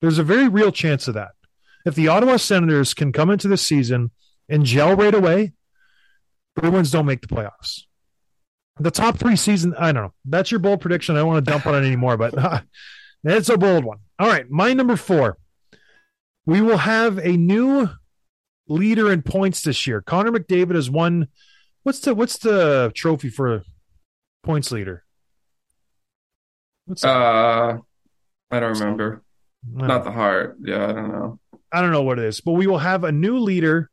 There's a very real chance of that. If the Ottawa Senators can come into the season and gel right away, Bruins don't make the playoffs. The top three season, I don't know. That's your bold prediction. I don't want to dump on it anymore, but it's a bold one. All right, my number four. We will have a new leader in points this year. Connor McDavid has won. What's the what's the trophy for points leader? What's? Uh, I don't remember. Don't Not the heart. Yeah, I don't know. I don't know what it is, but we will have a new leader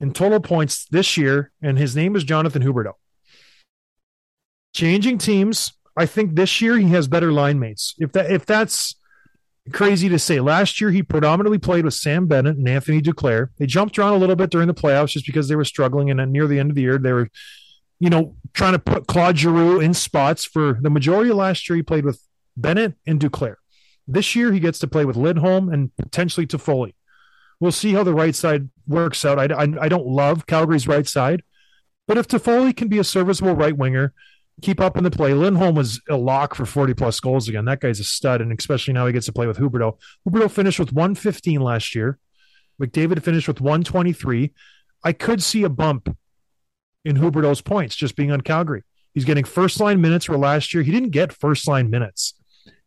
in total points this year, and his name is Jonathan Huberdeau. Changing teams, I think this year he has better line mates. If that if that's crazy to say, last year he predominantly played with Sam Bennett and Anthony Duclair. They jumped around a little bit during the playoffs just because they were struggling, and then near the end of the year they were, you know, trying to put Claude Giroux in spots for the majority of last year. He played with Bennett and Duclair. This year he gets to play with Lindholm and potentially Toffoli. We'll see how the right side works out. I, I, I don't love Calgary's right side, but if Toffoli can be a serviceable right winger, keep up in the play. Lindholm was a lock for 40 plus goals again. That guy's a stud, and especially now he gets to play with Huberdeau. Huberdeau finished with 115 last year. McDavid finished with 123. I could see a bump in Huberdeau's points just being on Calgary. He's getting first line minutes where last year he didn't get first line minutes.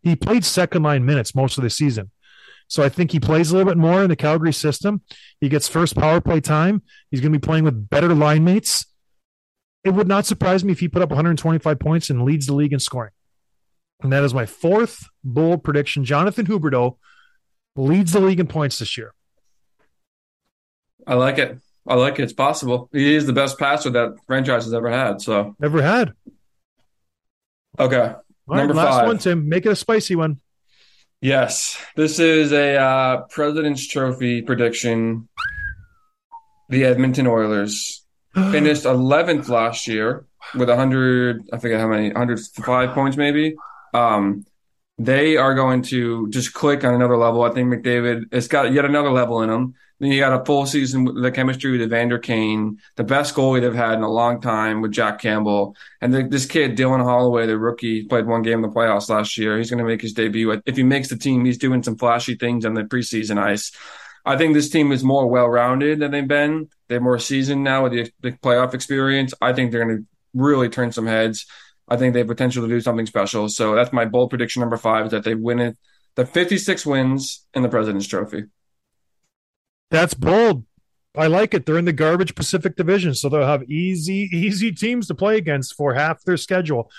He played second line minutes most of the season. So I think he plays a little bit more in the Calgary system. He gets first power play time. He's going to be playing with better line mates. It would not surprise me if he put up 125 points and leads the league in scoring. And that is my fourth bold prediction. Jonathan Huberdeau leads the league in points this year. I like it. I like it. It's possible. He is the best passer that franchise has ever had. So Never had. okay, All right, Number last five. one, Tim. Make it a spicy one. yes, this is a uh, President's Trophy prediction. The Edmonton Oilers finished 11th last year with 100. I forget how many. 105 points, maybe. Um, they are going to just click on another level. I think McDavid has got yet another level in him. Then you got a full season with the chemistry with Evander Kane, the best goalie they've had in a long time with Jack Campbell. And the, this kid, Dylan Holloway, the rookie, played one game in the playoffs last year. He's going to make his debut. If he makes the team, he's doing some flashy things on the preseason ice. I think this team is more well rounded than they've been. They're more seasoned now with the, the playoff experience. I think they're going to really turn some heads. I think they have potential to do something special. So that's my bold prediction number five is that they win it. The 56 wins in the President's Trophy. That's bold. I like it. They're in the garbage Pacific Division, so they'll have easy, easy teams to play against for half their schedule.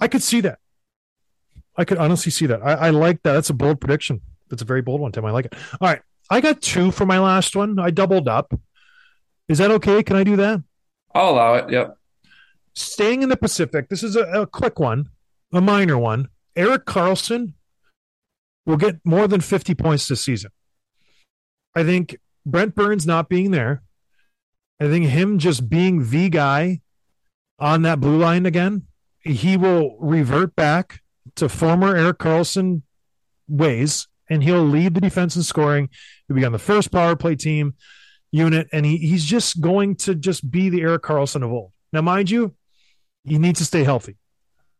I could see that. I could honestly see that. I, I like that. That's a bold prediction. That's a very bold one, Tim. I like it. All right. I got two for my last one. I doubled up. Is that okay? Can I do that? I'll allow it. Yep. Staying in the Pacific, this is a, a quick one, a minor one. Erik Karlsson will get more than 50 points this season. I think Brent Burns not being there, I think him just being the guy on that blue line again, he will revert back to former Erik Karlsson ways and he'll lead the defense in scoring. He'll be on the first power play team unit, and he, he's just going to just be the Erik Karlsson of old. Now, mind you, he needs to stay healthy.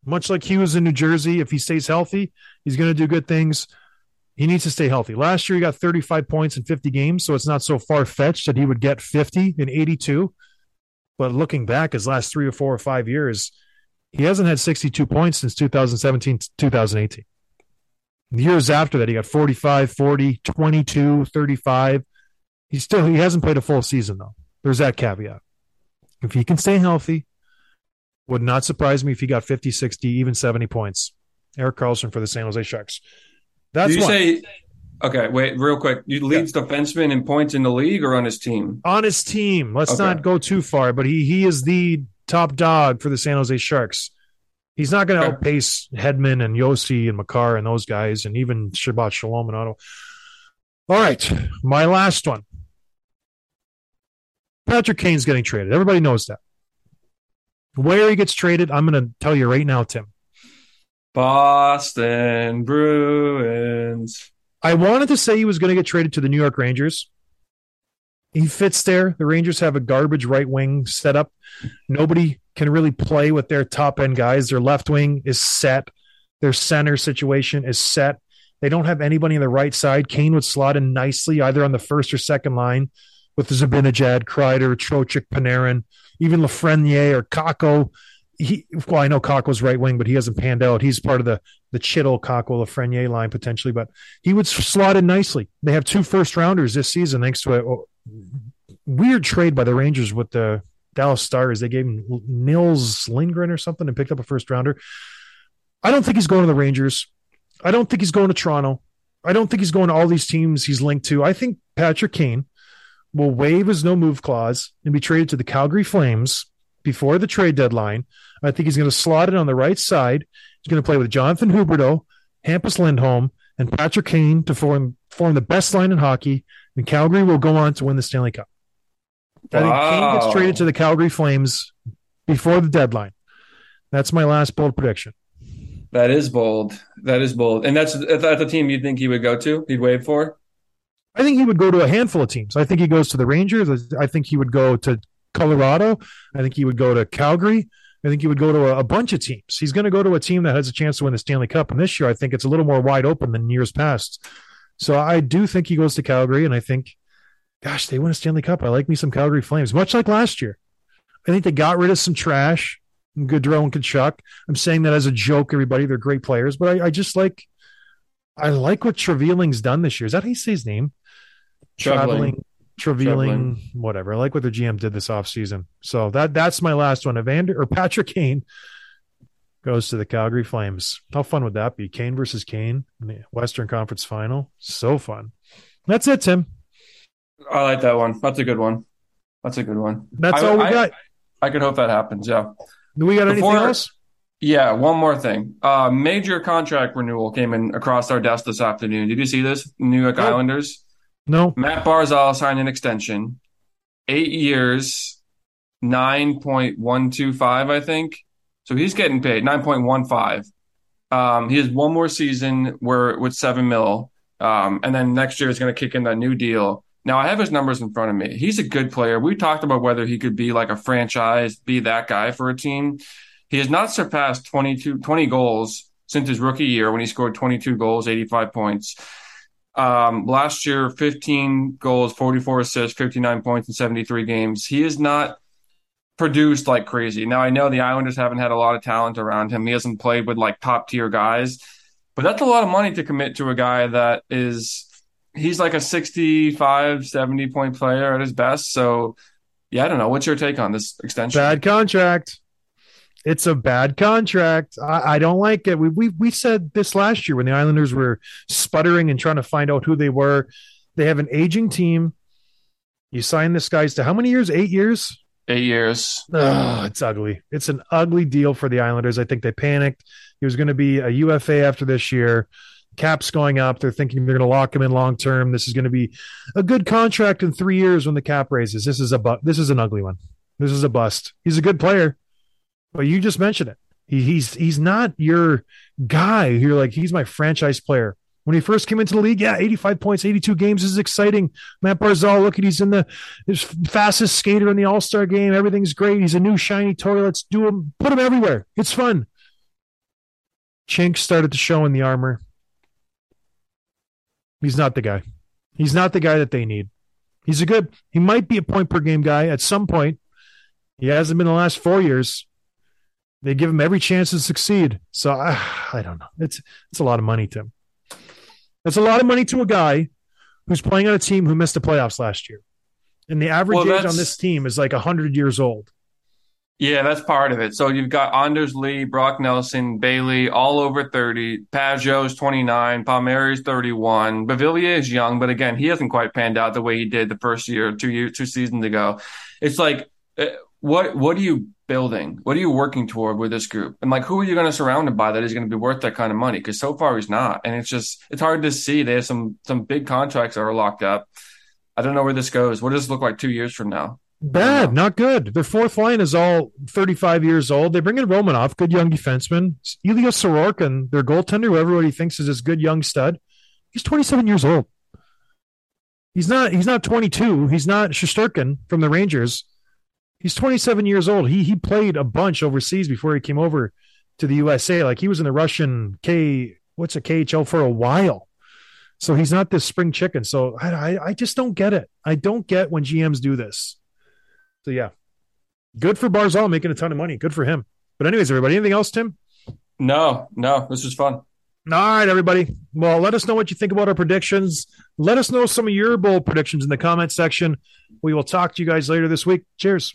Much like he was in New Jersey, if he stays healthy, he's going to do good things. He needs to stay healthy. Last year, he got 35 points in 50 games, so it's not so far fetched that he would get 50 in 82. But looking back, his last three or four or five years, he hasn't had 62 points since 2017 to 2018. Years after that, he got 45, 40, 22, 35. He still he hasn't played a full season though. There's that caveat. If he can stay healthy, would not surprise me if he got 50, 60, even 70 points. Erik Karlsson for the San Jose Sharks. That's Did you one. say? Okay, wait, real quick. You leads defenseman in points in the league or on his team? on his team. Let's Okay. not go too far, but he he is the top dog for the San Jose Sharks. He's not going to Okay. outpace Hedman and Josi and Makar and those guys, and even Shabbat Shalom and Otto. All right, my last one. Patrick Kane's getting traded. Everybody knows that. Where he gets traded, I'm going to tell you right now, Tim. Boston Bruins. I wanted to say he was going to get traded to the New York Rangers. He fits there. The Rangers have a garbage right wing setup. Nobody can really play with their top end guys. Their left wing is set. Their center situation is set. They don't have anybody on the right side. Kane would slot in nicely either on the first or second line with Zibanejad, Kreider, Trocheck, Panarin, even Lafreniere or Kakko. He, well, I know Kakko's right wing, but he hasn't panned out. He's part of the the Chytil, Kakko, Lafreniere line potentially, but he would slot in nicely. They have two first rounders this season thanks to a, a weird trade by the Rangers with the Dallas Stars. They gave him Nils Lindgren or something and picked up a first rounder. I don't think he's going to the Rangers. I don't think he's going to Toronto. I don't think he's going to all these teams he's linked to. I think Patrick Kane will waive his no move clause and be traded to the Calgary Flames before the trade deadline. I think he's going to slot it on the right side. He's going to play with Jonathan Huberdeau, Hampus Lindholm, and Patrick Kane to form form the best line in hockey. And Calgary will go on to win the Stanley Cup. I think Kane gets traded to the Calgary Flames before the deadline. That's my last bold prediction. That is bold. That is bold. And that's that's the team you'd think he would go to. He'd waive for. I think he would go to a handful of teams. I think he goes to the Rangers. I think he would go to Colorado. I think he would go to Calgary. I think he would go to a, a bunch of teams. He's going to go to a team that has a chance to win the Stanley Cup. And this year, I think it's a little more wide open than years past. So I do think he goes to Calgary. And I think, gosh, they win a Stanley Cup. I like me some Calgary Flames, much like last year. I think they got rid of some trash, Gaudreau and Tkachuk. I'm saying that as a joke, everybody. They're great players. But I, I just like, I like what Treliving's done this year. Is that how you say his name? Traveling. Traveling, whatever. I like what the GM did this offseason. So that that's my last one. Evander or Patrick Kane goes to the Calgary Flames. How fun would that be? Kane versus Kane in the Western Conference Final. So fun. That's it, Tim. I like that one. That's a good one. That's a good one. That's I- all we I- got. I could hope that happens. Yeah. Do we got anything Before- else? Yeah. One more thing. Uh, major contract renewal came in across our desk this afternoon. Did you see this? New York Nope. Islanders. No. Matt Barzal signed an extension, eight years, nine point one two five, I think. So he's getting paid nine point one five. Um, he has one more season where with seven mil, um, and then next year is going to kick in that new deal. Now I have his numbers in front of me. He's a good player. We talked about whether he could be like a franchise, be that guy for a team. He has not surpassed 22, 20 goals since his rookie year when he scored 22 goals, 85 points. Um, last year, 15 goals, 44 assists, 59 points in 73 games. He is not produced like crazy. Now, I know the Islanders haven't had a lot of talent around him. He hasn't played with like top tier guys, but that's a lot of money to commit to a guy that is, he's like a 65, 70 point player at his best. So, yeah, I don't know. What's your take on this extension? Bad contract. It's a bad contract. I, I don't like it. We, we we said this last year when the Islanders were sputtering and trying to find out who they were. They have an aging team. You sign this guy's to how many years? Eight years. Eight years. Oh, it's ugly. It's an ugly deal for the Islanders. I think they panicked. He was going to be a UFA after this year. Cap's going up. They're thinking they're going to lock him in long term. This is going to be a good contract in three years when the cap raises. This is a bu- this is an ugly one. This is a bust. He's a good player, but you just mentioned it. He, he's he's not your guy. You're like he's my franchise player. When he first came into the league, yeah, 85 points, 82 games is exciting. Matt Barzal, look at he's in the fastest skater in the All Star game. Everything's great. He's a new shiny toy. Let's do him. Put him everywhere. It's fun. Chink started to show in the armor. He's not the guy. He's not the guy that they need. He's a good. He might be a point per game guy at some point. He hasn't been the last four years. They give him every chance to succeed. So I, I don't know. It's it's a lot of money, Tim. It's a lot of money to a guy who's playing on a team who missed the playoffs last year. And the average Well, age on this team is like 100 years old. Yeah, that's part of it. So you've got Anders Lee, Brock Nelson, Bailey, all over 30. Pageau's 29. Palmieri's 31. Beauvillier is young, but again, he hasn't quite panned out the way he did the first year, two years, two seasons ago. It's like, uh, what what are you building? What are you working toward with this group? And like, who are you going to surround him by that is going to be worth that kind of money? Because so far he's not, and it's just it's hard to see. They have some some big contracts that are locked up. I don't know where this goes. What does this look like two years from now? Bad, not good. Their fourth line is all 35 years old. They bring in Romanov, good young defenseman. Ilya Sorokin, their goaltender, who everybody thinks is this good young stud. He's 27 years old. He's not. He's not 22. He's not Shesterkin from the Rangers. He's 27 years old. He he played a bunch overseas before he came over to the USA. Like he was in the Russian K. What's a KHL for a while. So he's not this spring chicken. So I, I I just don't get it. I don't get when GMs do this. So yeah, good for Barzal making a ton of money. Good for him. But anyways, everybody, anything else, Tim? No, no, this was fun. All right, everybody. Well, let us know what you think about our predictions. Let us know some of your bold predictions in the comment section. We will talk to you guys later this week. Cheers.